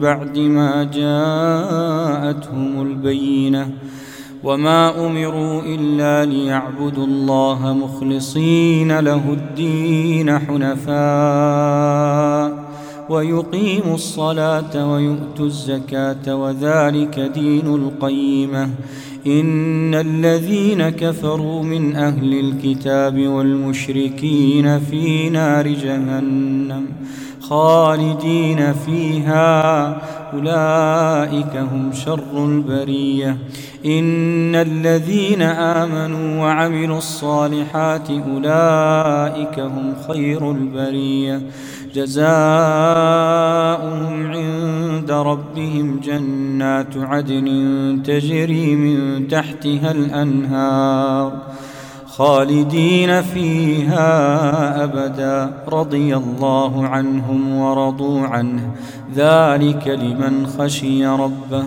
بعد ما جاءتهم البينة وما أمروا إلا ليعبدوا الله مخلصين له الدين حنفاء ويقيموا الصلاة ويؤتوا الزكاة وذلك دين القيمة. إن الذين كفروا من أهل الكتاب والمشركين في نار جهنم. خالدين فيها. أولئك هم شر البرية. إن الذين آمنوا وعملوا الصالحات أولئك هم خير البرية. جزاؤهم عند ربهم جنات عدن تجري من تحتها الأنهار. خالدين فيها أبدا. رضي الله عنهم ورضوا عنه. ذلك لمن خشي ربه.